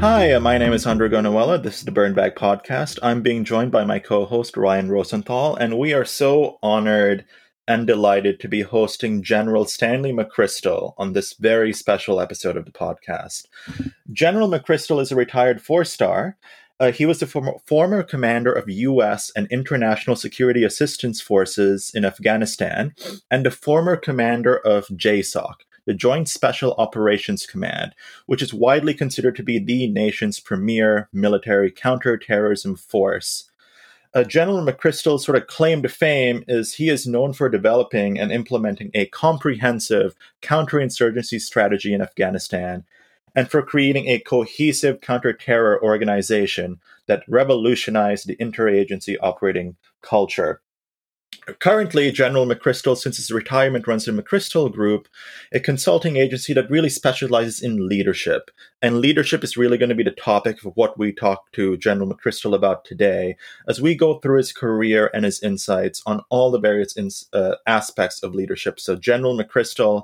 Hi, uh, my name is A'ndre Gonuela. This is the Burn Bag Podcast. I'm being joined by my co host, Ryan Rosenthal, and we are so honored and delighted to be hosting General Stanley McChrystal on this very special episode of the podcast. General McChrystal is a retired four star. Uh, he was the former, former commander of U.S. and international security assistance forces in Afghanistan and the former commander of JSOC, the Joint Special Operations Command, which is widely considered to be the nation's premier military counterterrorism force. Uh, General McChrystal's sort of claim to fame is he is known for developing and implementing a comprehensive counterinsurgency strategy in Afghanistan and for creating a cohesive counterterror organization that revolutionized the interagency operating culture. Currently, General McChrystal, since his retirement, runs the McChrystal Group, a consulting agency that really specializes in leadership. And leadership is really going to be the topic of what we talk to General McChrystal about today as we go through his career and his insights on all the various ins- uh, aspects of leadership. So, General McChrystal,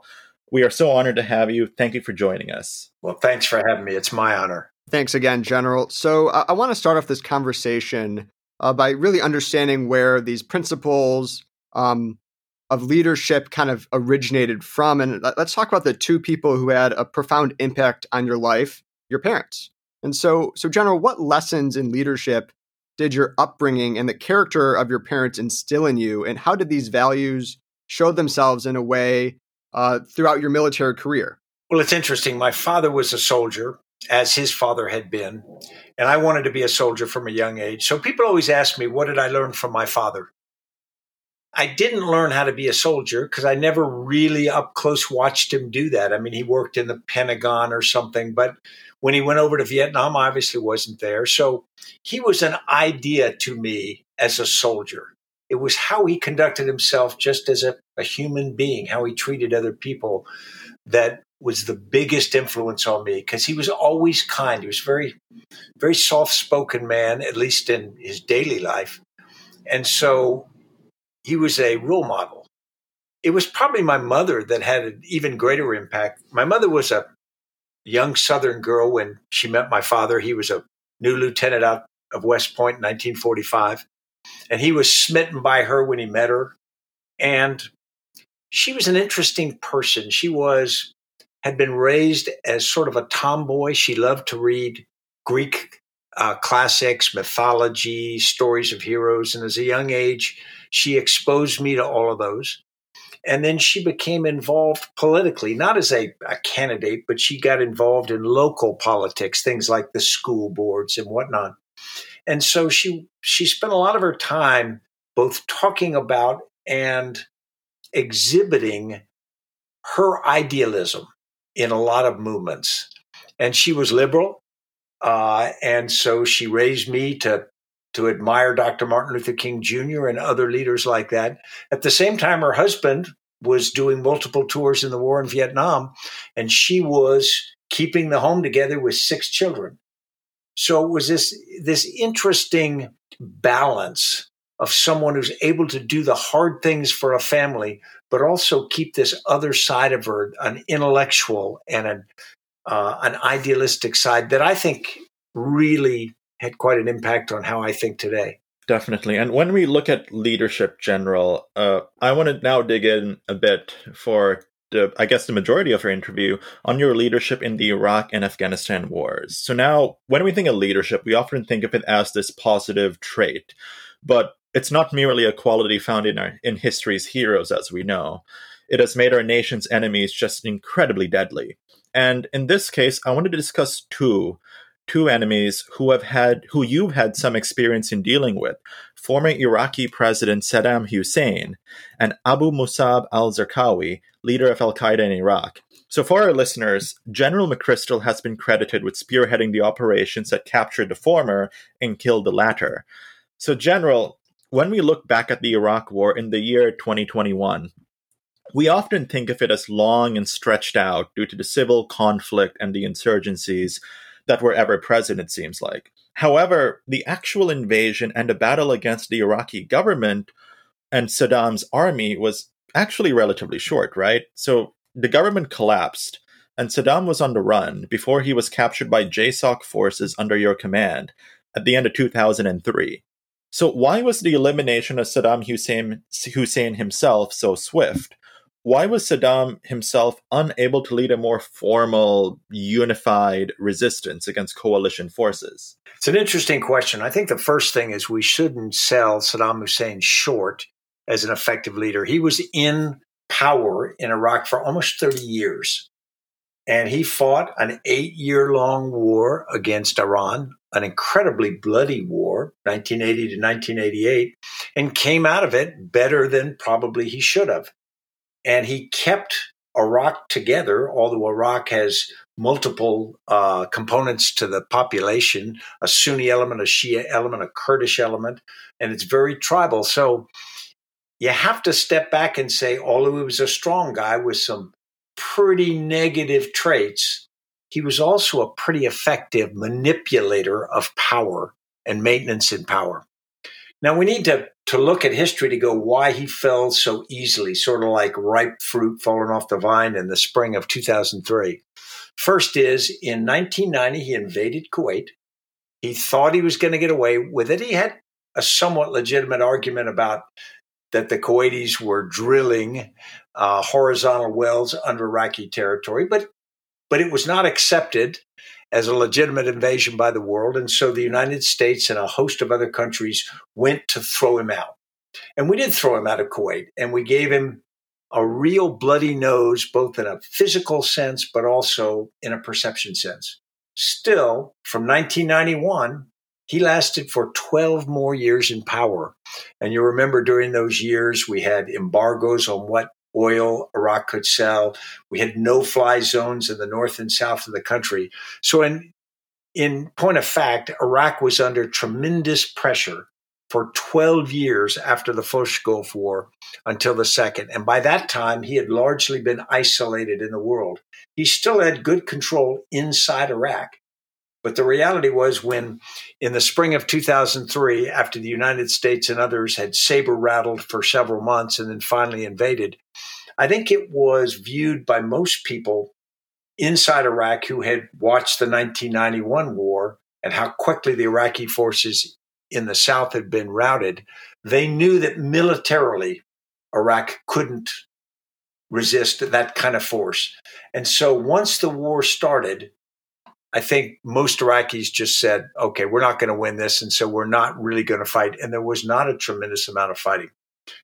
we are so honored to have you. Thank you for joining us. Well, thanks for having me. It's my honor. Thanks again, General. So, uh, I want to start off this conversation uh, by really understanding where these principles um, of leadership kind of originated from. And let's talk about the two people who had a profound impact on your life, your parents. And so, so General, what lessons in leadership did your upbringing and the character of your parents instill in you? And how did these values show themselves in a way uh, throughout your military career? Well, it's interesting. My father was a soldier, as his father had been, and I wanted to be a soldier from a young age. So people always ask me, what did I learn from my father? I didn't learn how to be a soldier because I never really up close watched him do that. I mean, he worked in the Pentagon or something, but when he went over to Vietnam, I obviously wasn't there. So he was an idea to me as a soldier. It was how he conducted himself just as a, a human being, how he treated other people that was the biggest influence on me because he was always kind. He was very, very soft spoken man, at least in his daily life. And so he was a role model. It was probably my mother that had an even greater impact. My mother was a young Southern girl when she met my father. He was a new lieutenant out of West Point in 1945. And he was smitten by her when he met her. And she was an interesting person. She was had been raised as sort of a tomboy. She loved to read Greek uh, classics, mythology, stories of heroes. And as a young age, she exposed me to all of those. And then she became involved politically, not as a, a candidate, but she got involved in local politics, things like the school boards and whatnot. And so she she spent a lot of her time both talking about and exhibiting her idealism in a lot of movements. And she was liberal. Uh, and so she raised me to to admire Dr. Martin Luther King Jr. and other leaders like that. At the same time, her husband was doing multiple tours in the war in Vietnam, and she was keeping the home together with six children. So it was this this interesting balance of someone who's able to do the hard things for a family, but also keep this other side of her, an intellectual and an uh, an idealistic side that I think really had quite an impact on how I think today. Definitely. And when we look at leadership general, uh, I want to now dig in a bit for the, I guess the majority of our interview on your leadership in the Iraq and Afghanistan wars. So now when we think of leadership, we often think of it as this positive trait. But it's not merely a quality found in our in history's heroes, as we know. It has made our nation's enemies just incredibly deadly. And in this case, I wanted to discuss two two enemies who have had who you've had some experience in dealing with former iraqi president saddam hussein and abu musab al-zarqawi leader of al-qaeda in iraq so for our listeners general mcchrystal has been credited with spearheading the operations that captured the former and killed the latter so general when we look back at the Iraq War in the year 2021, we often think of it as long and stretched out due to the civil conflict and the insurgencies that were ever present, it seems like. However, the actual invasion and the battle against the Iraqi government and Saddam's army was actually relatively short, right? So the government collapsed and Saddam was on the run before he was captured by JSOC forces under your command at the end of 2003. So, why was the elimination of Saddam Hussein, Hussein himself so swift? Why was Saddam himself unable to lead a more formal, unified resistance against coalition forces? It's an interesting question. I think the first thing is we shouldn't sell Saddam Hussein short as an effective leader. He was in power in Iraq for almost 30 years. And he fought an eight year long war against Iran, an incredibly bloody war, 1980 to 1988, and came out of it better than probably he should have. And he kept Iraq together, although Iraq has multiple uh, components to the population a Sunni element, a Shia element, a Kurdish element, and it's very tribal. So you have to step back and say, although he was a strong guy with some pretty negative traits, he was also a pretty effective manipulator of power and maintenance in power. Now we need to, to look at history to go why he fell so easily, sort of like ripe fruit falling off the vine in the spring of 2003. First is in 1990, he invaded Kuwait. He thought he was going to get away with it. He had a somewhat legitimate argument about that the Kuwaitis were drilling uh, horizontal wells under Iraqi territory, but but it was not accepted as a legitimate invasion by the world, and so the United States and a host of other countries went to throw him out. And we did throw him out of Kuwait, and we gave him a real bloody nose, both in a physical sense, but also in a perception sense. Still, from 1991 he lasted for 12 more years in power. And you remember during those years, we had embargoes on what oil Iraq could sell. We had no fly zones in the north and south of the country. So, in, in point of fact, Iraq was under tremendous pressure for 12 years after the first Gulf War until the second. And by that time, he had largely been isolated in the world. He still had good control inside Iraq. But the reality was when in the spring of 2003, after the United States and others had saber rattled for several months and then finally invaded, I think it was viewed by most people inside Iraq who had watched the 1991 war and how quickly the Iraqi forces in the South had been routed. They knew that militarily, Iraq couldn't resist that kind of force. And so once the war started, I think most Iraqis just said, okay, we're not going to win this. And so we're not really going to fight. And there was not a tremendous amount of fighting.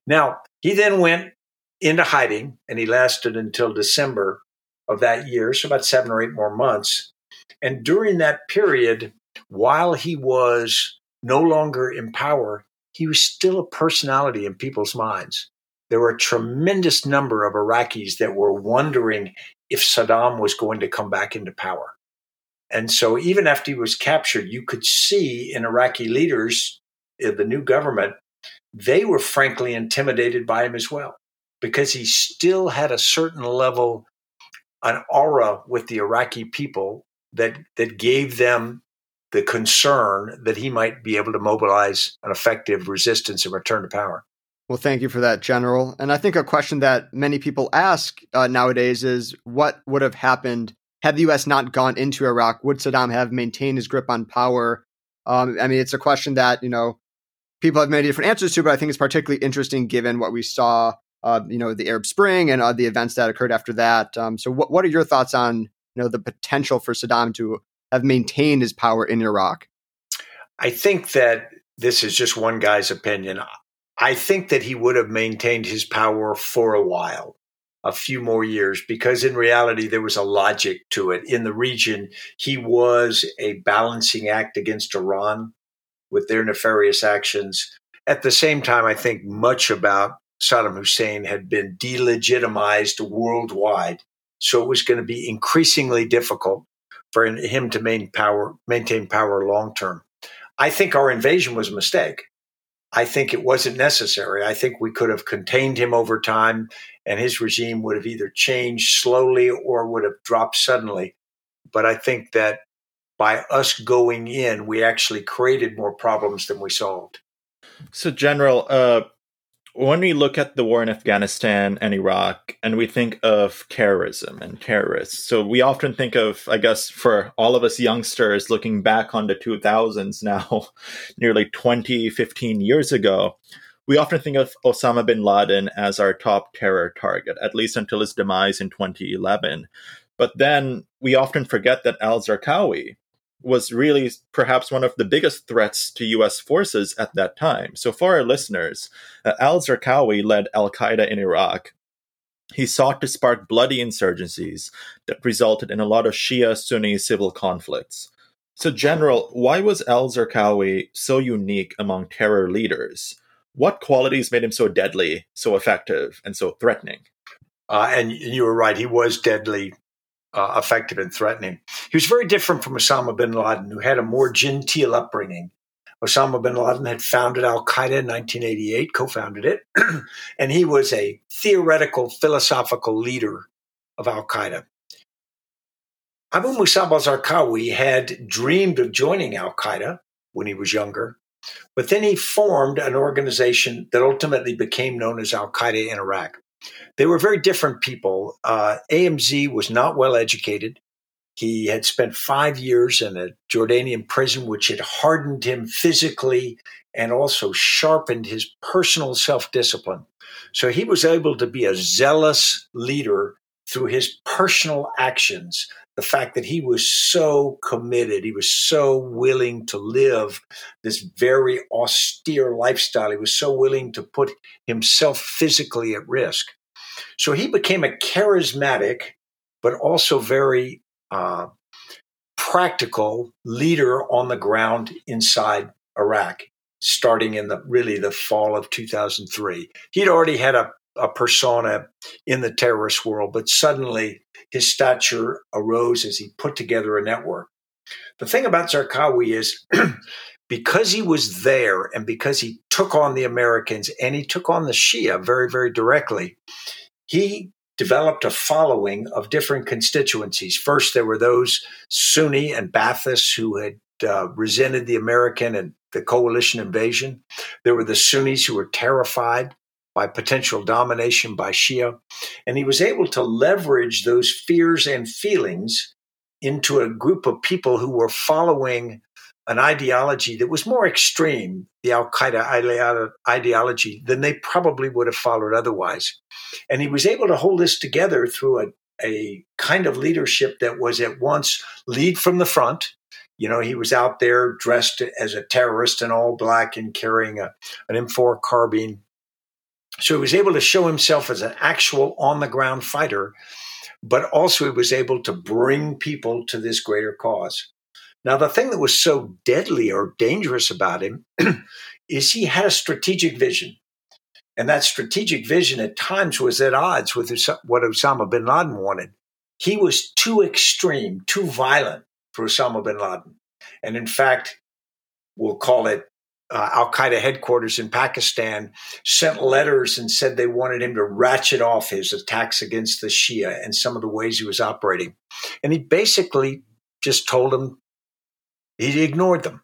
Now, he then went into hiding and he lasted until December of that year, so about seven or eight more months. And during that period, while he was no longer in power, he was still a personality in people's minds. There were a tremendous number of Iraqis that were wondering if Saddam was going to come back into power. And so even after he was captured, you could see in Iraqi leaders, the new government, they were frankly intimidated by him as well, because he still had a certain level, an aura with the Iraqi people that that gave them the concern that he might be able to mobilize an effective resistance and return to power. Well, thank you for that, General. And I think a question that many people ask uh, nowadays is what would have happened had the U.S. not gone into Iraq, would Saddam have maintained his grip on power? Um, I mean, it's a question that you know people have many different answers to, but I think it's particularly interesting given what we saw, uh, you know, the Arab Spring and uh, the events that occurred after that. Um, so, what what are your thoughts on you know the potential for Saddam to have maintained his power in Iraq? I think that this is just one guy's opinion. I think that he would have maintained his power for a while a few more years because in reality there was a logic to it. In the region he was a balancing act against iran with their nefarious actions. At the same time i think much about saddam hussein had been delegitimized worldwide. So it was going to be increasingly difficult for him to maintain power maintain power long term i think our invasion was a mistake. I think it wasn't necessary. I think we could have contained him over time and his regime would have either changed slowly or would have dropped suddenly. But I think that by us going in, we actually created more problems than we solved. So, General, uh, when we look at the war in Afghanistan and Iraq and we think of terrorism and terrorists, so we often think of, I guess, for all of us youngsters looking back on the 2000s now, nearly 20, 15 years ago, we often think of Osama bin Laden as our top terror target, at least until his demise in 2011. But then we often forget that al Zarqawi was really perhaps one of the biggest threats to US forces at that time. So, for our listeners, uh, al Zarqawi led Al Qaeda in Iraq. He sought to spark bloody insurgencies that resulted in a lot of Shia Sunni civil conflicts. So, General, why was al Zarqawi so unique among terror leaders? What qualities made him so deadly, so effective, and so threatening? Uh, and you were right, he was deadly uh, effective and threatening. He was very different from Osama bin Laden, who had a more genteel upbringing. Osama bin Laden had founded Al Qaeda in 1988, co founded it, and he was a theoretical, philosophical leader of Al Qaeda. Abu Musab al Zarqawi had dreamed of joining Al Qaeda when he was younger, but then he formed an organization that ultimately became known as Al Qaeda in Iraq. They were very different people. Uh, AMZ was not well educated. He had spent five years in a Jordanian prison, which had hardened him physically and also sharpened his personal self discipline. So he was able to be a zealous leader through his personal actions. The fact that he was so committed, he was so willing to live this very austere lifestyle, he was so willing to put himself physically at risk. So he became a charismatic, but also very uh, practical leader on the ground inside Iraq, starting in the really the fall of 2003. He'd already had a, a persona in the terrorist world, but suddenly his stature arose as he put together a network. The thing about Zarqawi is because he was there and because he took on the Americans and he took on the Shia very, very directly, he developed a following of different constituencies. First, there were those Sunni and Baathists who had uh, resented the American and the coalition invasion. There were the Sunnis who were terrified by potential domination by Shia. And he was able to leverage those fears and feelings into a group of people who were following an ideology that was more extreme, the Al Qaeda ideology, than they probably would have followed otherwise. And he was able to hold this together through a, a kind of leadership that was at once lead from the front. You know, he was out there dressed as a terrorist in all black and carrying a, an M4 carbine. So he was able to show himself as an actual on the ground fighter, but also he was able to bring people to this greater cause. Now, the thing that was so deadly or dangerous about him is he had a strategic vision. And that strategic vision at times was at odds with what Osama bin Laden wanted. He was too extreme, too violent for Osama bin Laden. And in fact, we'll call it uh, Al Qaeda headquarters in Pakistan sent letters and said they wanted him to ratchet off his attacks against the Shia and some of the ways he was operating. And he basically just told them he ignored them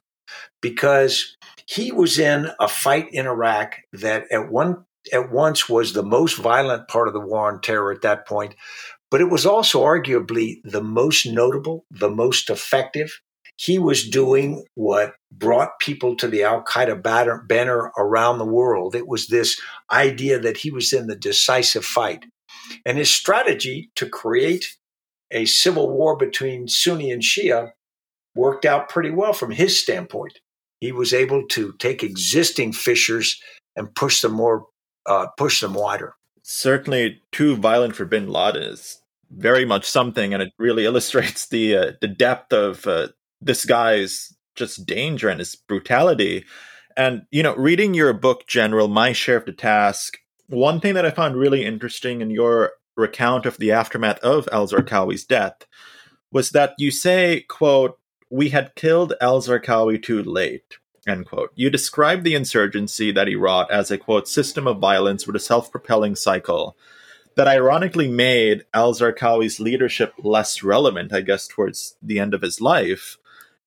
because he was in a fight in Iraq that at one at once was the most violent part of the war on terror at that point, but it was also arguably the most notable, the most effective. He was doing what brought people to the Al Qaeda banner around the world. It was this idea that he was in the decisive fight. And his strategy to create a civil war between Sunni and Shia worked out pretty well from his standpoint. He was able to take existing fissures and push them more, uh, push them wider. Certainly, too violent for Bin Laden is very much something, and it really illustrates the uh, the depth of uh, this guy's just danger and his brutality. And you know, reading your book, General, My Share of the Task, one thing that I found really interesting in your recount of the aftermath of Al Zarqawi's death was that you say, quote, we had killed Al Zarqawi too late. End quote. You describe the insurgency that he wrought as a quote system of violence with a self-propelling cycle that ironically made Al Zarqawi's leadership less relevant, I guess, towards the end of his life.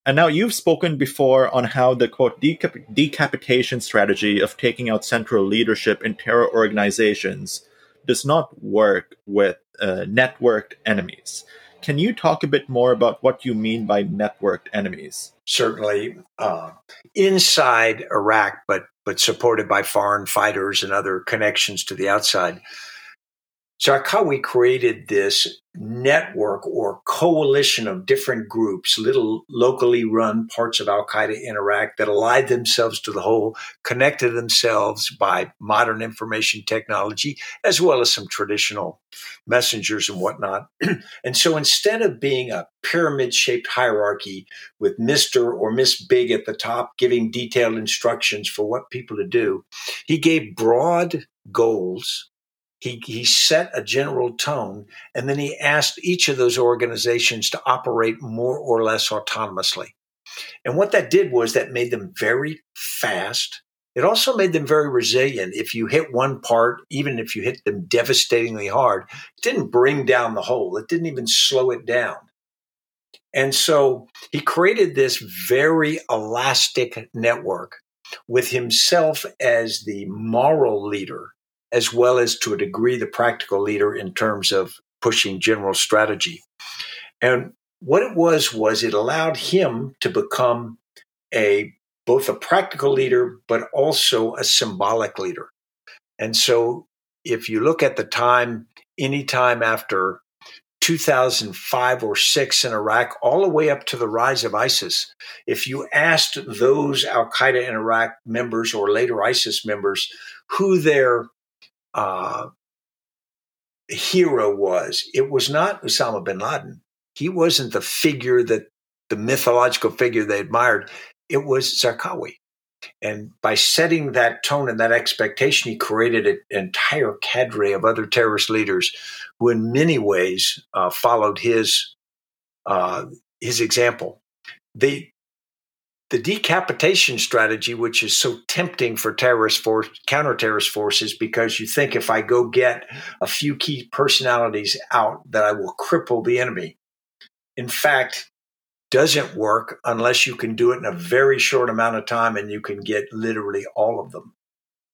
And now you've spoken before on how the quote decap- decapitation strategy of taking out central leadership in terror organizations does not work with uh, networked enemies. Can you talk a bit more about what you mean by networked enemies? Certainly, uh, inside Iraq, but but supported by foreign fighters and other connections to the outside. Zarqawi created this network or coalition of different groups, little locally run parts of Al Qaeda in Iraq that allied themselves to the whole, connected themselves by modern information technology, as well as some traditional messengers and whatnot. and so instead of being a pyramid shaped hierarchy with Mr. or Miss Big at the top giving detailed instructions for what people to do, he gave broad goals he, he set a general tone and then he asked each of those organizations to operate more or less autonomously. And what that did was that made them very fast. It also made them very resilient. If you hit one part, even if you hit them devastatingly hard, it didn't bring down the whole, it didn't even slow it down. And so he created this very elastic network with himself as the moral leader as well as to a degree the practical leader in terms of pushing general strategy. And what it was was it allowed him to become a both a practical leader but also a symbolic leader. And so if you look at the time any time after 2005 or 6 in Iraq, all the way up to the rise of ISIS. If you asked those Al Qaeda in Iraq members or later ISIS members who their uh, hero was. It was not Osama bin Laden. He wasn't the figure that the mythological figure they admired. It was Zarqawi. And by setting that tone and that expectation, he created an entire cadre of other terrorist leaders who, in many ways, uh, followed his uh, his example. The the decapitation strategy, which is so tempting for terrorist force, counter-terrorist forces, because you think if I go get a few key personalities out, that I will cripple the enemy. In fact, doesn't work unless you can do it in a very short amount of time and you can get literally all of them.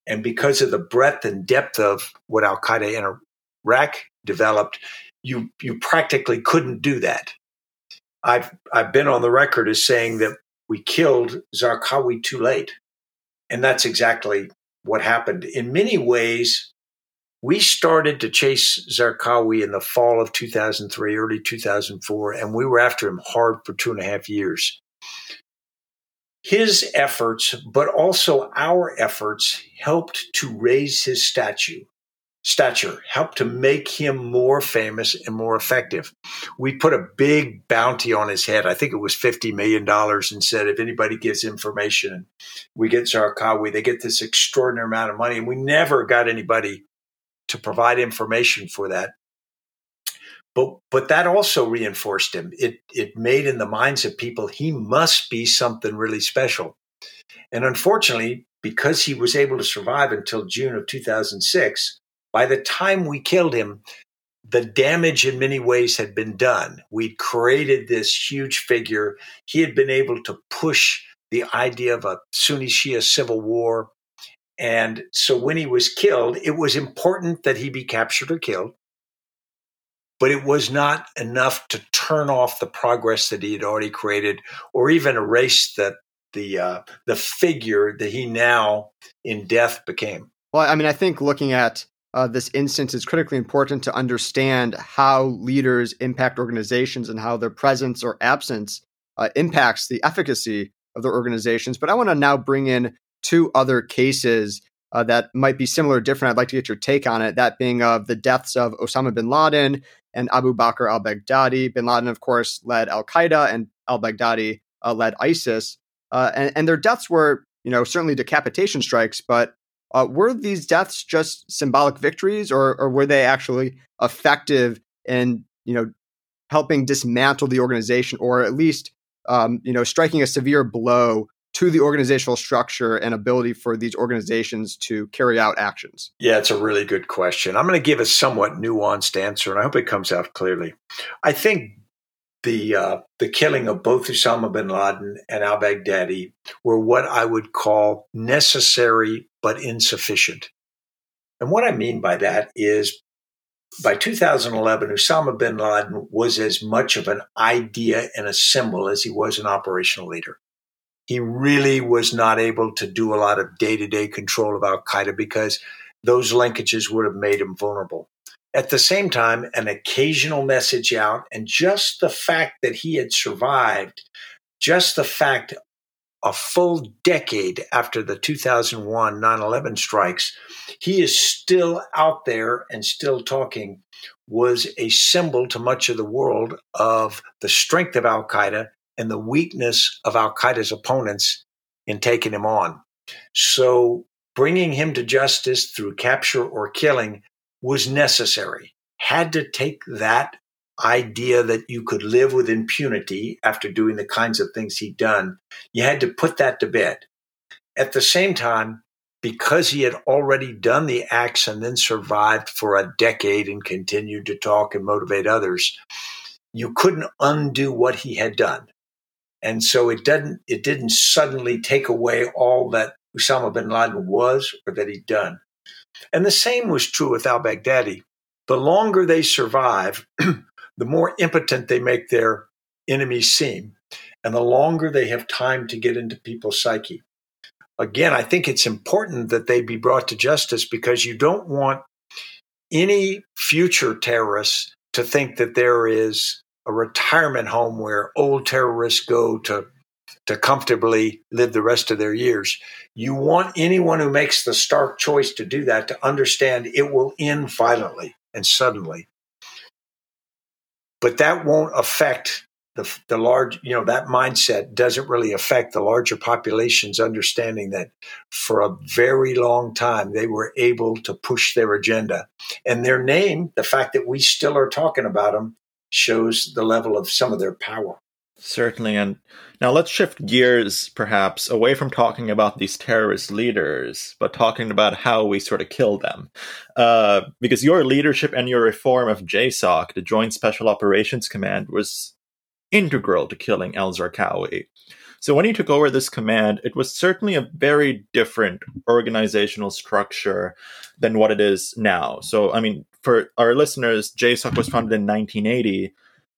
And because of the breadth and depth of what Al Qaeda in Iraq developed, you you practically couldn't do that. I've I've been on the record as saying that we killed Zarqawi too late. And that's exactly what happened. In many ways, we started to chase Zarqawi in the fall of 2003, early 2004, and we were after him hard for two and a half years. His efforts, but also our efforts, helped to raise his statue stature, helped to make him more famous and more effective. We put a big bounty on his head. I think it was $50 million and said, if anybody gives information, we get Zarqawi, they get this extraordinary amount of money. And we never got anybody to provide information for that. But, but that also reinforced him. It, it made in the minds of people, he must be something really special. And unfortunately, because he was able to survive until June of 2006, by the time we killed him, the damage in many ways had been done. We'd created this huge figure. He had been able to push the idea of a Sunni Shia civil war. And so when he was killed, it was important that he be captured or killed. But it was not enough to turn off the progress that he had already created or even erase the, the, uh, the figure that he now in death became. Well, I mean, I think looking at uh, this instance, is critically important to understand how leaders impact organizations and how their presence or absence uh, impacts the efficacy of their organizations. But I want to now bring in two other cases uh, that might be similar or different. I'd like to get your take on it. That being of the deaths of Osama bin Laden and Abu Bakr al Baghdadi. Bin Laden, of course, led Al Qaeda, and al Baghdadi uh, led ISIS. Uh, and, and their deaths were, you know, certainly decapitation strikes, but uh, were these deaths just symbolic victories, or, or were they actually effective in you know helping dismantle the organization, or at least um, you know striking a severe blow to the organizational structure and ability for these organizations to carry out actions? Yeah, it's a really good question. I'm going to give a somewhat nuanced answer, and I hope it comes out clearly. I think the uh, the killing of both Osama bin Laden and al Baghdadi were what I would call necessary but insufficient. And what I mean by that is by 2011, Osama bin Laden was as much of an idea and a symbol as he was an operational leader. He really was not able to do a lot of day to day control of Al Qaeda because those linkages would have made him vulnerable. At the same time, an occasional message out, and just the fact that he had survived, just the fact a full decade after the 2001 9 11 strikes, he is still out there and still talking, was a symbol to much of the world of the strength of Al Qaeda and the weakness of Al Qaeda's opponents in taking him on. So, bringing him to justice through capture or killing was necessary. Had to take that idea that you could live with impunity after doing the kinds of things he'd done, you had to put that to bed. At the same time, because he had already done the acts and then survived for a decade and continued to talk and motivate others, you couldn't undo what he had done. And so it didn't it didn't suddenly take away all that Osama bin Laden was or that he'd done. And the same was true with al Baghdadi. The longer they survive, the more impotent they make their enemies seem, and the longer they have time to get into people's psyche. Again, I think it's important that they be brought to justice because you don't want any future terrorists to think that there is a retirement home where old terrorists go to to comfortably live the rest of their years. You want anyone who makes the stark choice to do that to understand it will end violently and suddenly but that won't affect the, the large, you know, that mindset doesn't really affect the larger population's understanding that for a very long time they were able to push their agenda. And their name, the fact that we still are talking about them, shows the level of some of their power. Certainly. And now let's shift gears, perhaps, away from talking about these terrorist leaders, but talking about how we sort of kill them. Uh, because your leadership and your reform of JSOC, the Joint Special Operations Command, was integral to killing El Zarqawi. So when you took over this command, it was certainly a very different organizational structure than what it is now. So, I mean, for our listeners, JSOC was founded in 1980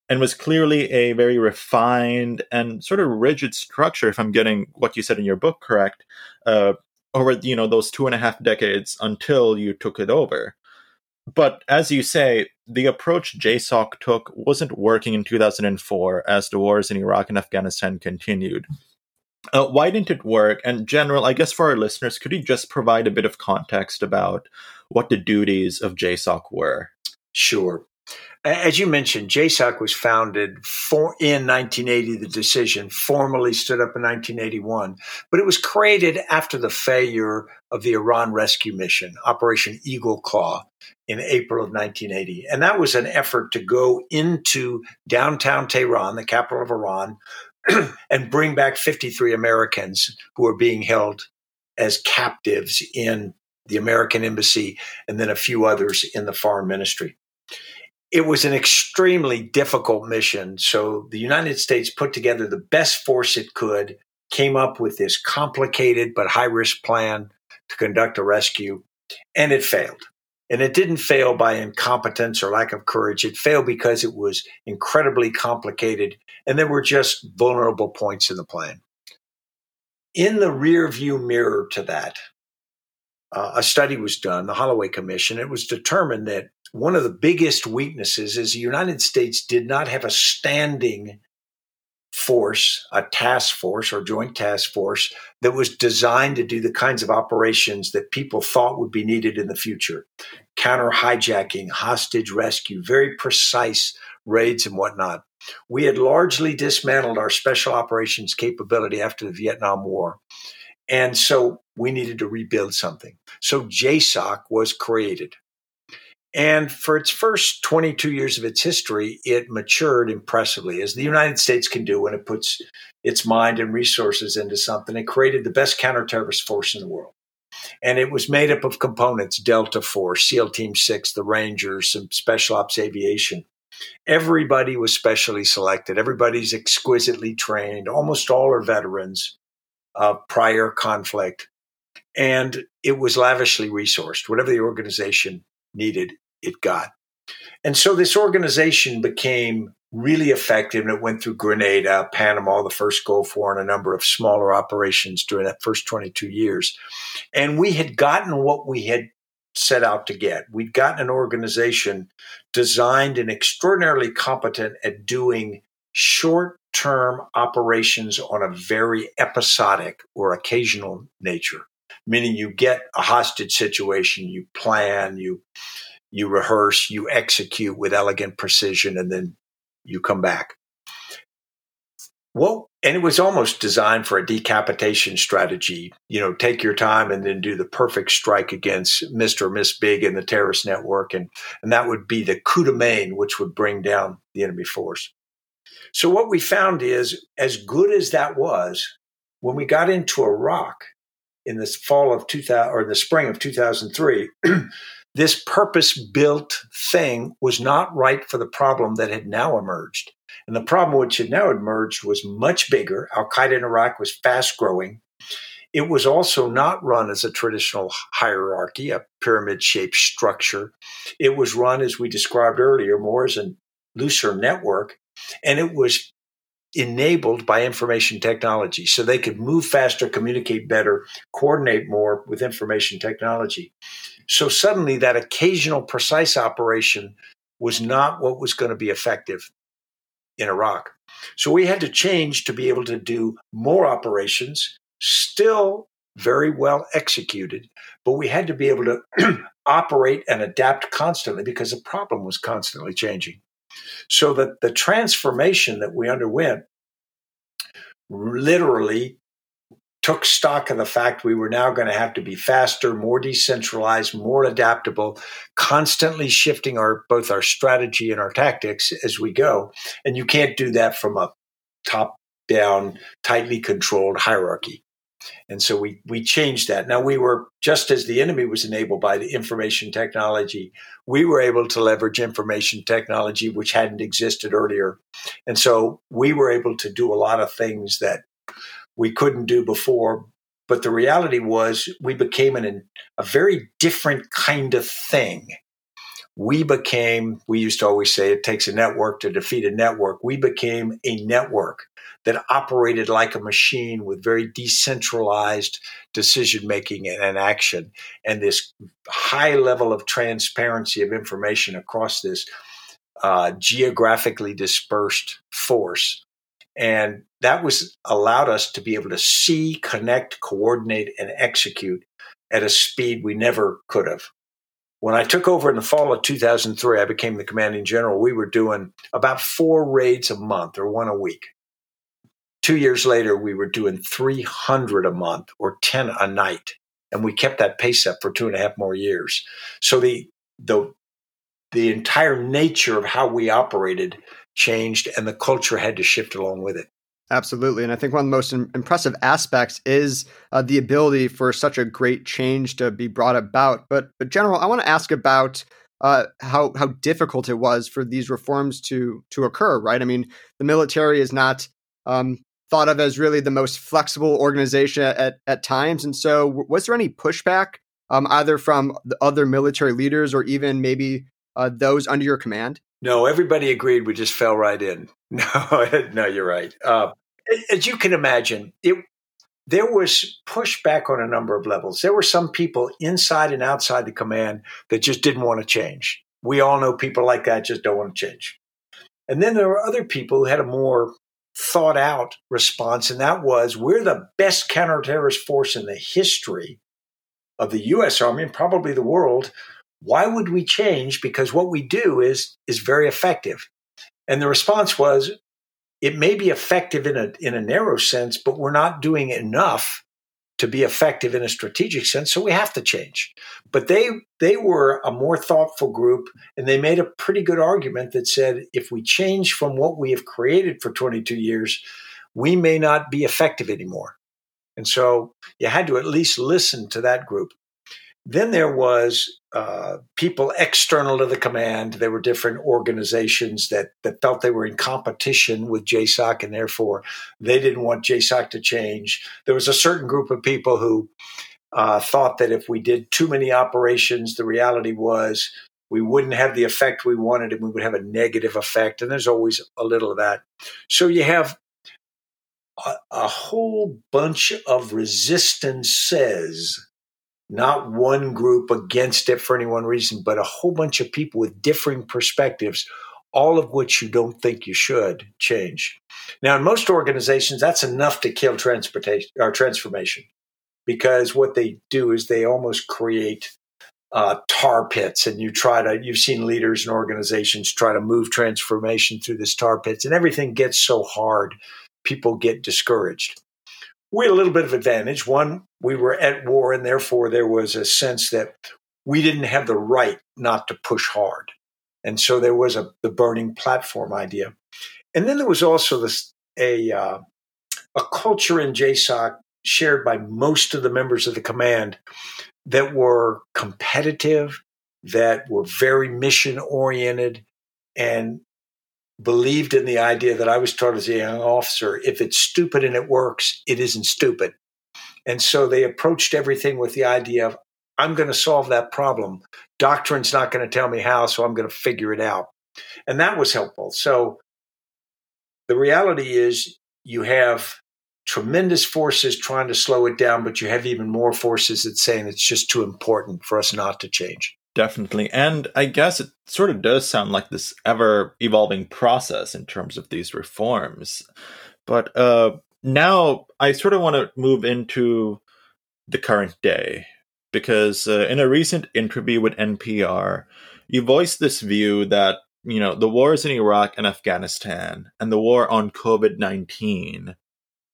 and was clearly a very refined and sort of rigid structure if i'm getting what you said in your book correct uh, over you know those two and a half decades until you took it over. But as you say the approach jsoc took wasn't working in 2004 as the wars in iraq and afghanistan continued. Uh, why didn't it work? And general i guess for our listeners could you just provide a bit of context about what the duties of jsoc were? Sure as you mentioned, JSOC was founded for, in 1980. The decision formally stood up in 1981, but it was created after the failure of the Iran rescue mission, Operation Eagle Claw, in April of 1980. And that was an effort to go into downtown Tehran, the capital of Iran, and bring back 53 Americans who were being held as captives in the American embassy and then a few others in the foreign ministry it was an extremely difficult mission. So the United States put together the best force it could, came up with this complicated but high risk plan to conduct a rescue, and it failed. And it didn't fail by incompetence or lack of courage. It failed because it was incredibly complicated and there were just vulnerable points in the plan. In the rear view mirror to that, uh, a study was done, the Holloway Commission. It was determined that one of the biggest weaknesses is the United States did not have a standing force, a task force or joint task force that was designed to do the kinds of operations that people thought would be needed in the future counter hijacking, hostage rescue, very precise raids and whatnot. We had largely dismantled our special operations capability after the Vietnam War. And so we needed to rebuild something. So JSOC was created. And for its first 22 years of its history, it matured impressively, as the United States can do when it puts its mind and resources into something. It created the best counterterrorist force in the world. And it was made up of components Delta Force, SEAL Team 6, the Rangers, some Special Ops Aviation. Everybody was specially selected. Everybody's exquisitely trained. Almost all are veterans of prior conflict. And it was lavishly resourced. Whatever the organization needed, it got. And so this organization became really effective and it went through Grenada, Panama, the first Gulf War, and a number of smaller operations during that first 22 years. And we had gotten what we had set out to get. We'd gotten an organization designed and extraordinarily competent at doing short term operations on a very episodic or occasional nature, meaning you get a hostage situation, you plan, you you rehearse, you execute with elegant precision, and then you come back. Well, and it was almost designed for a decapitation strategy. You know, take your time and then do the perfect strike against Mr. or Miss Big in the terrorist network. And, and that would be the coup de main, which would bring down the enemy force. So what we found is as good as that was, when we got into Iraq in the fall of 2000 or the spring of 2003, this purpose built thing was not right for the problem that had now emerged. And the problem which had now emerged was much bigger. Al Qaeda in Iraq was fast growing. It was also not run as a traditional hierarchy, a pyramid shaped structure. It was run, as we described earlier, more as a looser network. And it was enabled by information technology. So they could move faster, communicate better, coordinate more with information technology. So suddenly, that occasional precise operation was not what was going to be effective in Iraq. So we had to change to be able to do more operations, still very well executed, but we had to be able to operate and adapt constantly because the problem was constantly changing. So that the transformation that we underwent literally took stock of the fact we were now going to have to be faster, more decentralized, more adaptable, constantly shifting our both our strategy and our tactics as we go. And you can't do that from a top down, tightly controlled hierarchy. And so we we changed that. Now we were just as the enemy was enabled by the information technology, we were able to leverage information technology which hadn't existed earlier. And so we were able to do a lot of things that we couldn't do before. But the reality was, we became an, a very different kind of thing. We became, we used to always say, it takes a network to defeat a network. We became a network that operated like a machine with very decentralized decision making and action, and this high level of transparency of information across this uh, geographically dispersed force and that was allowed us to be able to see, connect, coordinate, and execute at a speed we never could have. When I took over in the fall of 2003, I became the commanding general. We were doing about four raids a month or one a week. Two years later, we were doing 300 a month or 10 a night. And we kept that pace up for two and a half more years. So the, the, the entire nature of how we operated changed and the culture had to shift along with it. Absolutely. And I think one of the most impressive aspects is uh, the ability for such a great change to be brought about. But, but General, I want to ask about uh, how, how difficult it was for these reforms to, to occur, right? I mean, the military is not um, thought of as really the most flexible organization at, at times. And so, was there any pushback um, either from the other military leaders or even maybe uh, those under your command? No, everybody agreed. We just fell right in. No, no, you're right. Uh, as you can imagine, it there was pushback on a number of levels. There were some people inside and outside the command that just didn't want to change. We all know people like that just don't want to change. And then there were other people who had a more thought out response, and that was we're the best counterterrorist force in the history of the U.S. Army and probably the world. Why would we change? Because what we do is is very effective. And the response was, it may be effective in a in a narrow sense, but we're not doing enough to be effective in a strategic sense, so we have to change. But they they were a more thoughtful group, and they made a pretty good argument that said if we change from what we have created for 22 years, we may not be effective anymore. And so you had to at least listen to that group. Then there was uh, people external to the command. There were different organizations that that felt they were in competition with JSOC, and therefore they didn't want JSOC to change. There was a certain group of people who uh, thought that if we did too many operations, the reality was we wouldn't have the effect we wanted, and we would have a negative effect. And there's always a little of that. So you have a, a whole bunch of resistances not one group against it for any one reason, but a whole bunch of people with differing perspectives, all of which you don't think you should change. Now, in most organizations, that's enough to kill transportation or transformation, because what they do is they almost create uh, tar pits, and you try to. You've seen leaders and organizations try to move transformation through this tar pits, and everything gets so hard, people get discouraged we had a little bit of advantage. One, we were at war, and therefore there was a sense that we didn't have the right not to push hard. And so there was a the burning platform idea. And then there was also this a uh, a culture in JSOC shared by most of the members of the command that were competitive, that were very mission oriented, and believed in the idea that I was taught as a young officer if it's stupid and it works, it isn't stupid. And so they approached everything with the idea of, I'm going to solve that problem. Doctrine's not going to tell me how, so I'm going to figure it out. And that was helpful. So the reality is you have tremendous forces trying to slow it down, but you have even more forces that saying it's just too important for us not to change. Definitely. And I guess it sort of does sound like this ever evolving process in terms of these reforms. But uh, now I sort of want to move into the current day because uh, in a recent interview with NPR, you voiced this view that, you know, the wars in Iraq and Afghanistan and the war on COVID 19,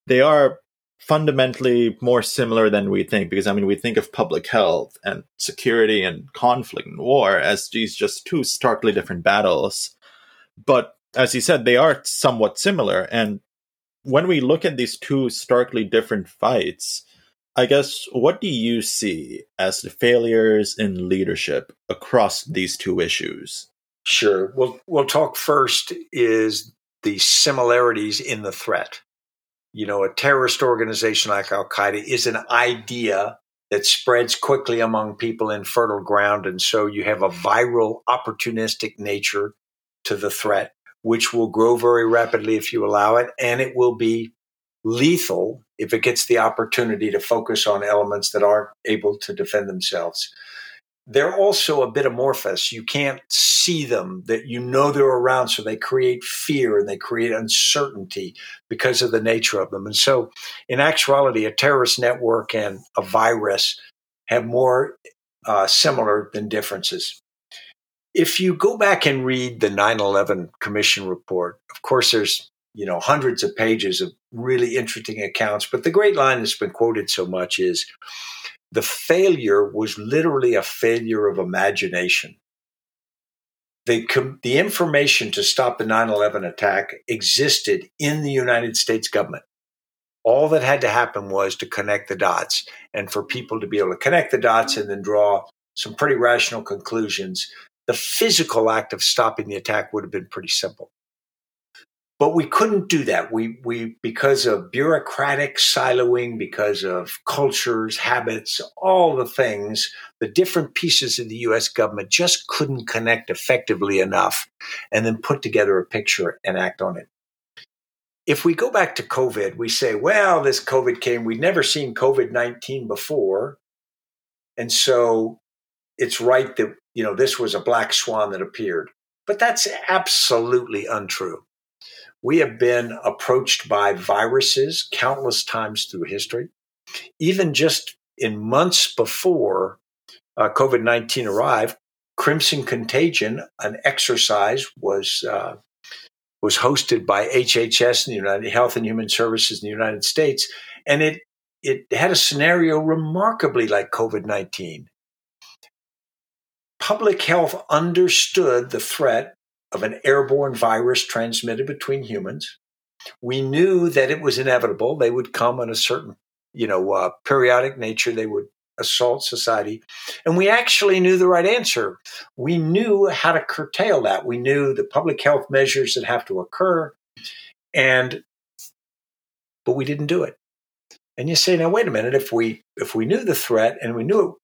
they are fundamentally more similar than we think because i mean we think of public health and security and conflict and war as these just two starkly different battles. But as you said they are somewhat similar. And when we look at these two starkly different fights i guess what do you see as the failures in leadership across these two issues? Sure. We'll we'll talk first is the similarities in the threat you know, a terrorist organization like Al Qaeda is an idea that spreads quickly among people in fertile ground. And so you have a viral, opportunistic nature to the threat, which will grow very rapidly if you allow it. And it will be lethal if it gets the opportunity to focus on elements that aren't able to defend themselves they're also a bit amorphous. You can't see them, that you know they're around. So they create fear and they create uncertainty because of the nature of them. And so, in actuality, a terrorist network and a virus have more uh, similar than differences. If you go back and read the 9 11 Commission report, of course, there's you know hundreds of pages of really interesting accounts, but the great line that's been quoted so much is the failure was literally a failure of imagination. The, the information to stop the 9 11 attack existed in the United States government. All that had to happen was to connect the dots and for people to be able to connect the dots and then draw some pretty rational conclusions. The physical act of stopping the attack would have been pretty simple. But we couldn't do that. We, we, because of bureaucratic siloing, because of cultures, habits, all the things, the different pieces of the US government just couldn't connect effectively enough and then put together a picture and act on it. If we go back to COVID, we say, well, this COVID came, we'd never seen COVID 19 before. And so it's right that, you know, this was a black swan that appeared. But that's absolutely untrue. We have been approached by viruses countless times through history. Even just in months before uh, COVID 19 arrived, Crimson Contagion, an exercise, was uh, was hosted by HHS and the United Health and Human Services in the United States, and it it had a scenario remarkably like COVID nineteen. Public health understood the threat of an airborne virus transmitted between humans. We knew that it was inevitable. They would come in a certain, you know, uh, periodic nature. They would assault society. And we actually knew the right answer. We knew how to curtail that. We knew the public health measures that have to occur. And but we didn't do it. And you say, now wait a minute, if we if we knew the threat and we knew it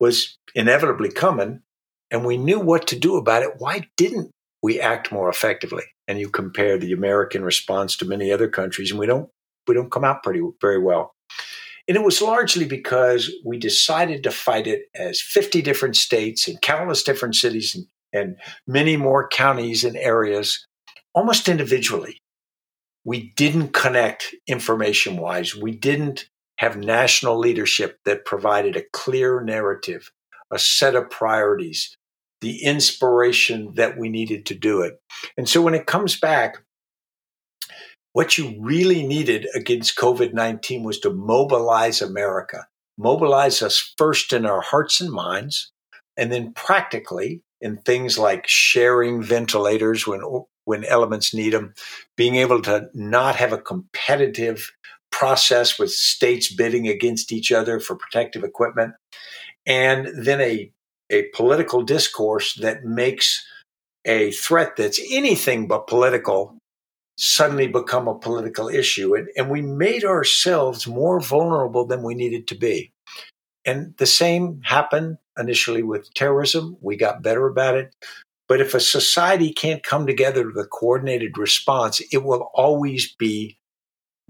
was inevitably coming and we knew what to do about it, why didn't we act more effectively? And you compare the American response to many other countries, and we don't we don't come out pretty very well. And it was largely because we decided to fight it as 50 different states and countless different cities and, and many more counties and areas almost individually. We didn't connect information wise. We didn't have national leadership that provided a clear narrative, a set of priorities, the inspiration that we needed to do it. And so when it comes back, what you really needed against COVID 19 was to mobilize America, mobilize us first in our hearts and minds, and then practically in things like sharing ventilators when, when elements need them, being able to not have a competitive process with states bidding against each other for protective equipment, and then a, a political discourse that makes a threat that's anything but political suddenly become a political issue. And, and we made ourselves more vulnerable than we needed to be. And the same happened initially with terrorism. We got better about it. But if a society can't come together with a coordinated response, it will always be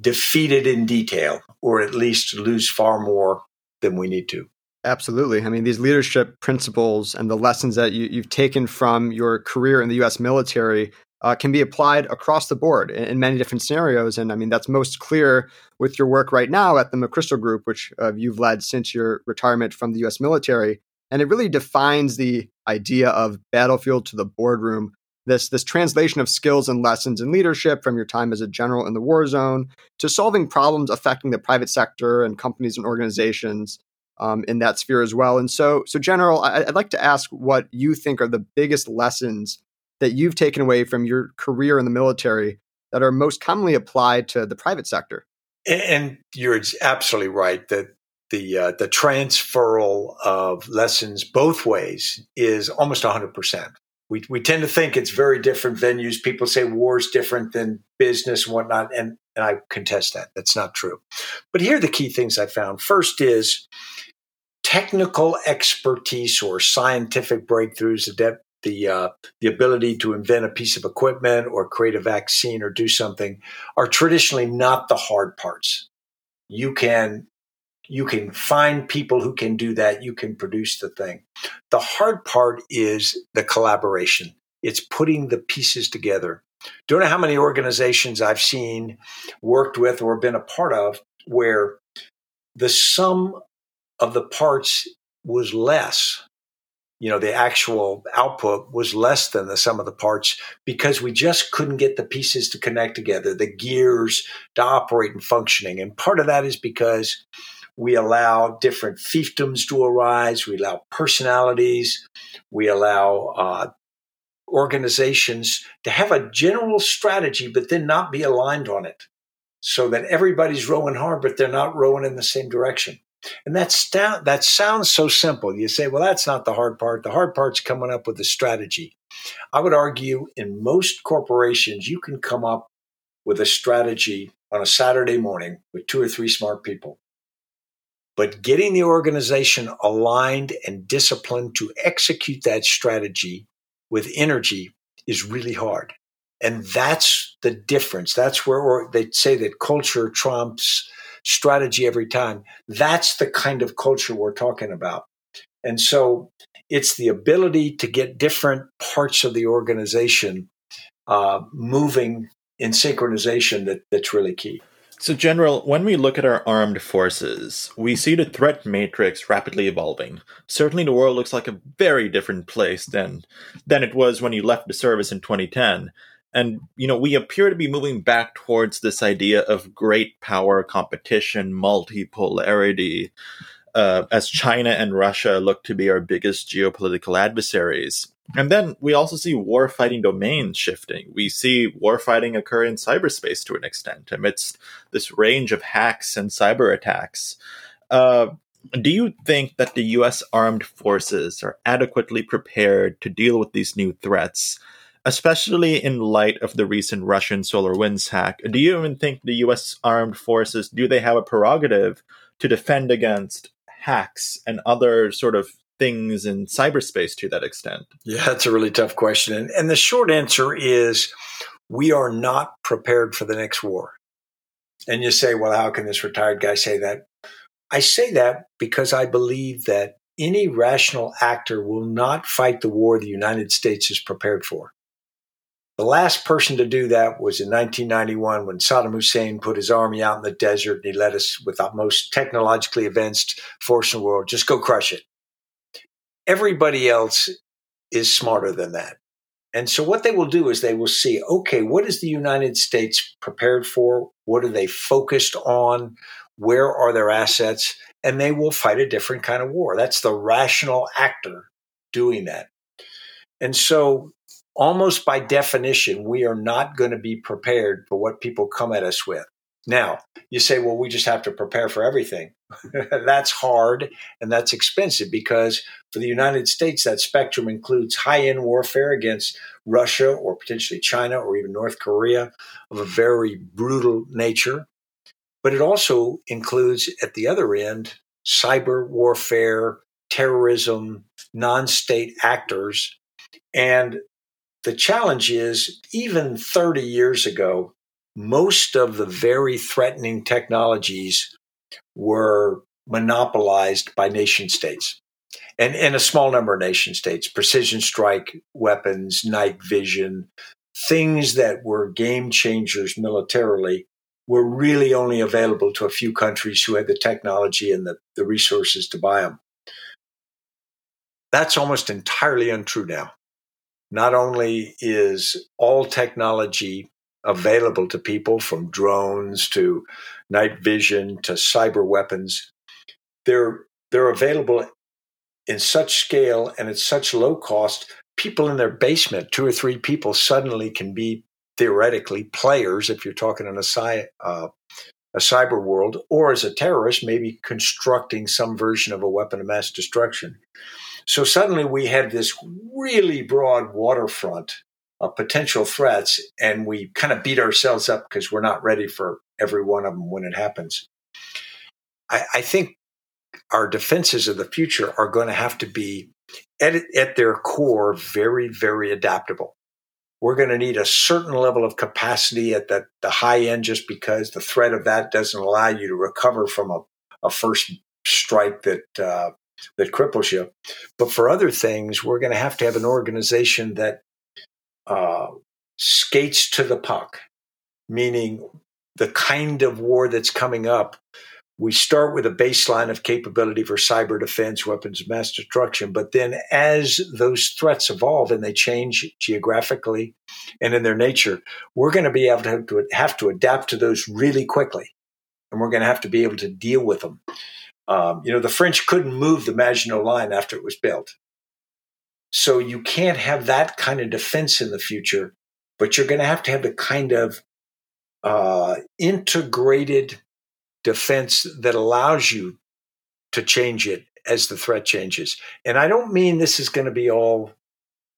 defeated in detail, or at least lose far more than we need to. Absolutely. I mean, these leadership principles and the lessons that you, have taken from your career in the US military uh, can be applied across the board in, in, many different scenarios. And I mean, that's most clear with your work right now at the McChrystal Group, which uh, you've led since your retirement from the US military. And it really defines the idea of battlefield to the boardroom. This, this translation of skills and lessons in leadership from your time as a general in the war zone to solving problems affecting the private sector and companies and organizations um, in that sphere as well. And so, so General, I, I'd like to ask what you think are the biggest lessons that you've taken away from your career in the military that are most commonly applied to the private sector? And you're absolutely right that the uh, the transferal of lessons both ways is almost 100%. We, we tend to think it's very different venues. People say war is different than business and whatnot, and, and I contest that. That's not true. But here are the key things I found. First is technical expertise or scientific breakthroughs, the uh, the ability to invent a piece of equipment or create a vaccine or do something are traditionally not the hard parts. You can you can find people who can do that. You can produce the thing. The hard part is the collaboration. It's putting the pieces together. Don't know how many organizations I've seen, worked with, or been a part of where the sum of the parts was less you know, the actual output was less than the sum of the parts because we just couldn't get the pieces to connect together, the gears to operate and functioning. And part of that is because we allow different fiefdoms to arise, we allow personalities, we allow uh, organizations to have a general strategy, but then not be aligned on it so that everybody's rowing hard, but they're not rowing in the same direction. And that's that sounds so simple. You say, well, that's not the hard part. The hard part's coming up with a strategy. I would argue in most corporations, you can come up with a strategy on a Saturday morning with two or three smart people. But getting the organization aligned and disciplined to execute that strategy with energy is really hard. And that's the difference. That's where they say that culture trumps strategy every time. That's the kind of culture we're talking about. And so it's the ability to get different parts of the organization uh, moving in synchronization that, that's really key. So, General, when we look at our armed forces, we see the threat matrix rapidly evolving. Certainly, the world looks like a very different place than than it was when you left the service in 2010. And, you know, we appear to be moving back towards this idea of great power competition, multipolarity, uh, as China and Russia look to be our biggest geopolitical adversaries. And then we also see warfighting domains shifting. We see warfighting occur in cyberspace to an extent amidst this range of hacks and cyber attacks. Uh, Do you think that the US armed forces are adequately prepared to deal with these new threats, especially in light of the recent Russian SolarWinds hack? Do you even think the US armed forces do they have a prerogative to defend against hacks and other sort of things in cyberspace to that extent? Yeah, that's a really tough question. And and the short answer is we are not prepared for the next war. And you say, well, how can this retired guy say that? I say that because I believe that any rational actor will not fight the war the United States is prepared for. The last person to do that was in 1991 when Saddam Hussein put his army out in the desert and he led us with the most technologically advanced force in the world. Just go crush it. Everybody else is smarter than that. And so what they will do is they will see, okay, what is the United States prepared for? What are they focused on? Where are their assets? And they will fight a different kind of war. That's the rational actor doing that. And so almost by definition, we are not going to be prepared for what people come at us with. Now, you say, well, we just have to prepare for everything. that's hard and that's expensive because for the United States, that spectrum includes high end warfare against Russia or potentially China or even North Korea of a very brutal nature. But it also includes at the other end cyber warfare, terrorism, non state actors. And the challenge is even 30 years ago, most of the very threatening technologies were monopolized by nation states and, and a small number of nation states precision strike weapons night vision things that were game changers militarily were really only available to a few countries who had the technology and the, the resources to buy them that's almost entirely untrue now. Not only is all technology available to people from drones to night vision to cyber weapons. They're they're available in such scale and at such low cost. People in their basement, two or three people, suddenly can be theoretically players if you're talking in a, sci, uh, a cyber world, or as a terrorist, maybe constructing some version of a weapon of mass destruction. So suddenly we had this really broad waterfront uh, potential threats, and we kind of beat ourselves up because we're not ready for every one of them when it happens. I, I think our defenses of the future are going to have to be at, at their core very, very adaptable. We're going to need a certain level of capacity at the, the high end just because the threat of that doesn't allow you to recover from a, a first strike that uh, that cripples you. But for other things, we're going to have to have an organization that uh, skates to the puck, meaning the kind of war that's coming up. We start with a baseline of capability for cyber defense, weapons of mass destruction. But then, as those threats evolve and they change geographically and in their nature, we're going to be able to have to, have to adapt to those really quickly. And we're going to have to be able to deal with them. Um, you know, the French couldn't move the Maginot Line after it was built. So you can't have that kind of defense in the future, but you're going to have to have the kind of uh, integrated defense that allows you to change it as the threat changes. And I don't mean this is going to be all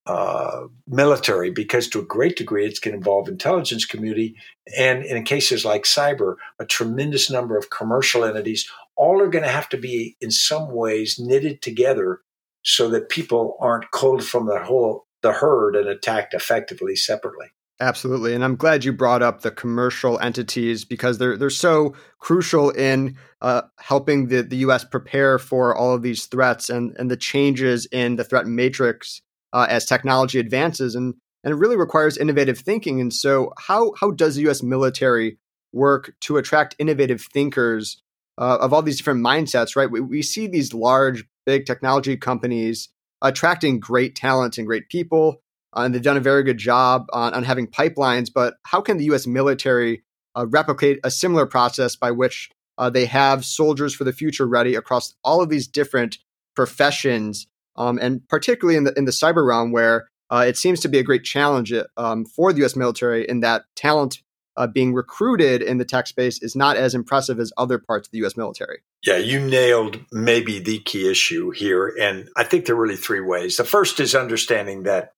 uh, military because to a great degree it's going to involve intelligence community and in cases like cyber a tremendous number of commercial entities all are going to have to be in some ways knitted together so that people aren't culled from the whole the herd and attacked effectively separately. Absolutely. And I'm glad you brought up the commercial entities because they're they're so crucial in uh, helping the, the US prepare for all of these threats and, and the changes in the threat matrix uh, as technology advances. And, and it really requires innovative thinking. And so how how does the US military work to attract innovative thinkers uh, of all these different mindsets, right? We, we see these large, big technology companies attracting great talent and great people, uh, and they've done a very good job on, on having pipelines. But how can the U.S. military uh, replicate a similar process by which uh, they have soldiers for the future ready across all of these different professions, um, and particularly in the in the cyber realm, where uh, it seems to be a great challenge um, for the U.S. military in that talent uh, being recruited in the tech space is not as impressive as other parts of the U.S. military. Yeah, you nailed maybe the key issue here. And I think there are really three ways. The first is understanding that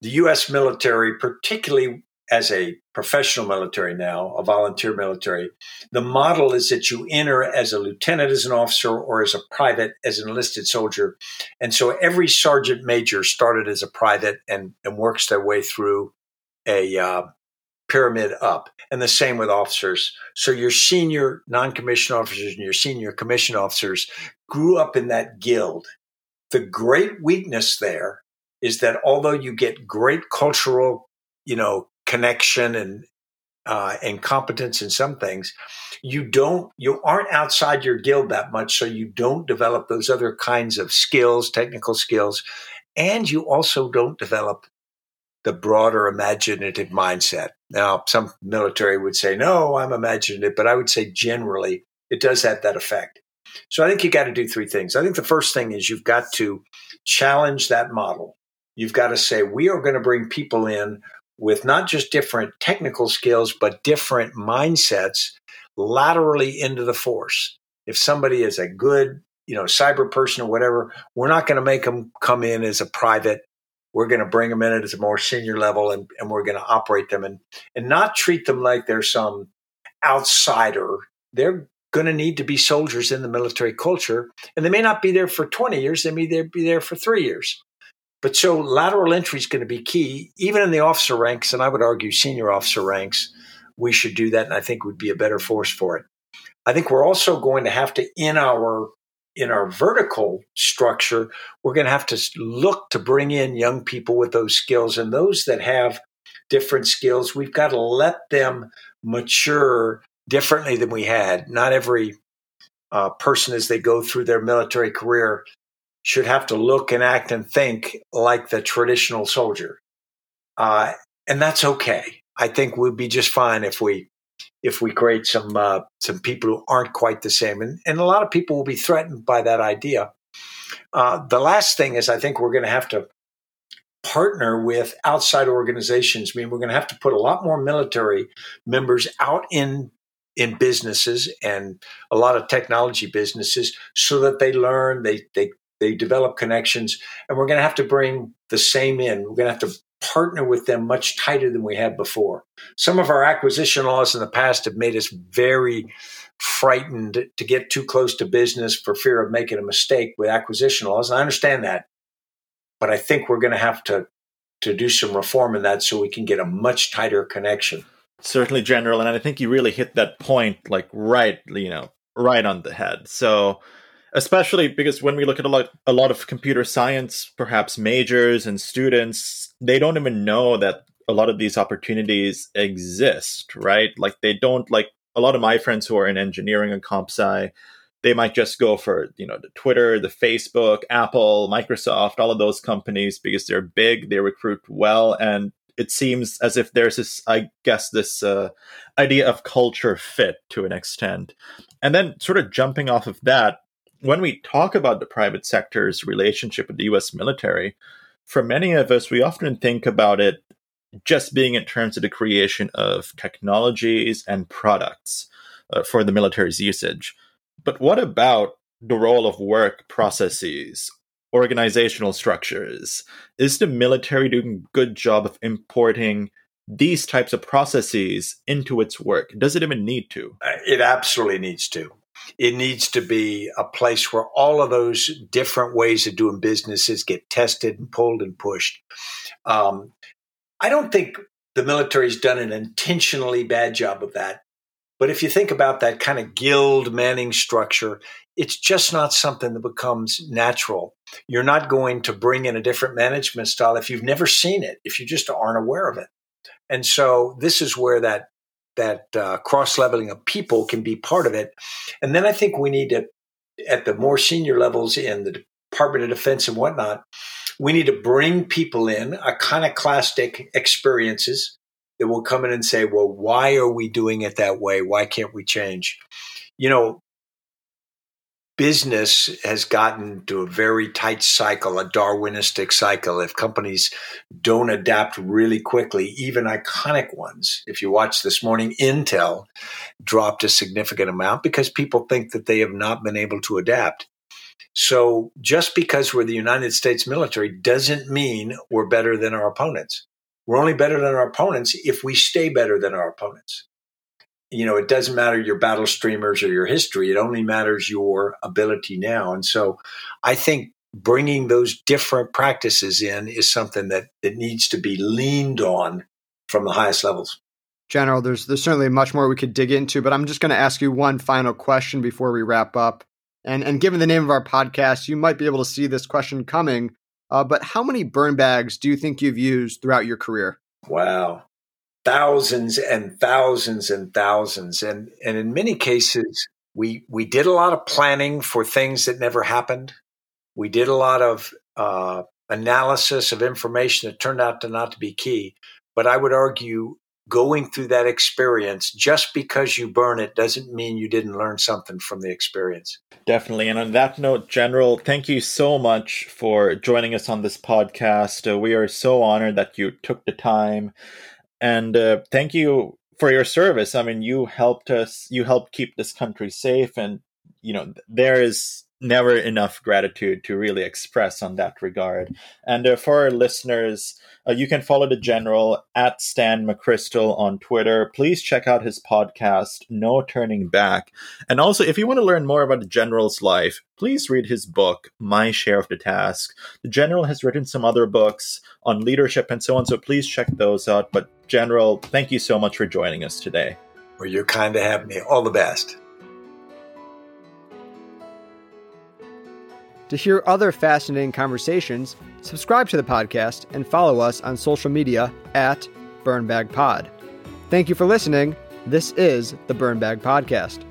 the U.S. military, particularly as a professional military now, a volunteer military, the model is that you enter as a lieutenant, as an officer, or as a private, as an enlisted soldier. And so every sergeant major started as a private and, and works their way through a uh, pyramid up. And the same with officers. So your senior non commissioned officers and your senior commissioned officers grew up in that guild. The great weakness there is that although you get great cultural, you know, connection and uh, and competence in some things, you don't you aren't outside your guild that much, so you don't develop those other kinds of skills, technical skills, and you also don't develop the broader imaginative mindset. Now, some military would say, no, I'm imaginative, but I would say generally it does have that effect. So I think you got to do three things. I think the first thing is you've got to challenge that model. You've got to say, we are going to bring people in with not just different technical skills, but different mindsets laterally into the force. If somebody is a good, you know, cyber person or whatever, we're not going to make them come in as a private. We're going to bring them in at a more senior level and, and we're going to operate them and, and not treat them like they're some outsider. They're going to need to be soldiers in the military culture. And they may not be there for 20 years, they may be there for three years. But so lateral entry is going to be key, even in the officer ranks, and I would argue senior officer ranks. We should do that, and I think would be a better force for it. I think we're also going to have to in our in our vertical structure, we're going to have to look to bring in young people with those skills and those that have different skills. We've got to let them mature differently than we had. Not every uh, person, as they go through their military career, should have to look and act and think like the traditional soldier. Uh, and that's okay. I think we'd be just fine if we if we create some uh, some people who aren't quite the same, and and a lot of people will be threatened by that idea. Uh, the last thing is, I think we're going to have to partner with outside organizations. I mean, we're going to have to put a lot more military members out in in businesses and a lot of technology businesses so that they learn, they they they develop connections, and we're going to have to bring the same in. We're going to have to partner with them much tighter than we had before. Some of our acquisition laws in the past have made us very frightened to get too close to business for fear of making a mistake with acquisition laws. And I understand that. But I think we're going to have to to do some reform in that so we can get a much tighter connection. Certainly, General, and I think you really hit that point like right, you know, right on the head. So especially because when we look at a lot a lot of computer science perhaps majors and students they don't even know that a lot of these opportunities exist right? Like they don't like a lot of my friends who are in engineering and comp sci they might just go for you know the twitter the facebook apple microsoft all of those companies because they're big they recruit well and it seems as if there's this i guess this uh, idea of culture fit to an extent. And then sort of jumping off of that when we talk about the private sector's relationship with the US military, for many of us, we often think about it just being in terms of the creation of technologies and products uh, for the military's usage. But what about the role of work processes, organizational structures? Is the military doing a good job of importing these types of processes into its work? Does it even need to? Uh, it absolutely needs to it needs to be a place where all of those different ways of doing businesses get tested and pulled and pushed. Um, I don't think the military's done an intentionally bad job of that. But if you think about that kind of guild manning structure, it's just not something that becomes natural. You're not going to bring in a different management style if you've never seen it, if you just aren't aware of it. And so this is where that that uh, cross leveling of people can be part of it. And then I think we need to, at the more senior levels in the Department of Defense and whatnot, we need to bring people in iconoclastic experiences that will come in and say, well, why are we doing it that way? Why can't we change? You know, business has gotten to a very tight cycle, a Darwinistic cycle. If companies don't adapt really quickly, even iconic ones, if you watch this morning, Intel dropped a significant amount because people think that they have not been able to adapt. So just because we're the United States military doesn't mean we're better than our opponents. We're only better than our opponents if we stay better than our opponents you know, it doesn't matter your battle streamers or your history. It only matters your ability now. And so I think bringing those different practices in is something that, that needs to be leaned on from the highest levels. General, there's there's certainly much more we could dig into, but I'm just going to ask you one final question before we wrap up. And and given the name of our podcast, you might be able to see this question coming. Uh, but how many burn bags do you think you've used throughout your career? Wow, thousands and thousands and thousands. And and in many cases we we did a lot of planning for things that never happened. We did a lot of uh, analysis of information that turned out to not to be key. But i would argue going through that experience just because you burn it doesn't mean you didn't learn something from the experience. Definitely. And on that note general thank you so much for joining us on this podcast. Uh, we are so honored that you took the time and uh, thank you for your service. I mean, you helped us, you helped keep this country safe, and you know there is never enough gratitude to really express on that regard. And uh, for our listeners, uh, you can follow the general at Stan McChrystal on Twitter. Please check out his podcast, No Turning Back. And also, if you want to learn more about the general's life, please read his book, My Share of the Task. The general has written some other books on leadership and so on, so please check those out. But, General, thank you so much for joining us today. Well, you're kind to have me. All the best. To hear other fascinating conversations, subscribe to the podcast and follow us on social media at BurnBagPod. Thank you for listening. This is the Burnbag Podcast.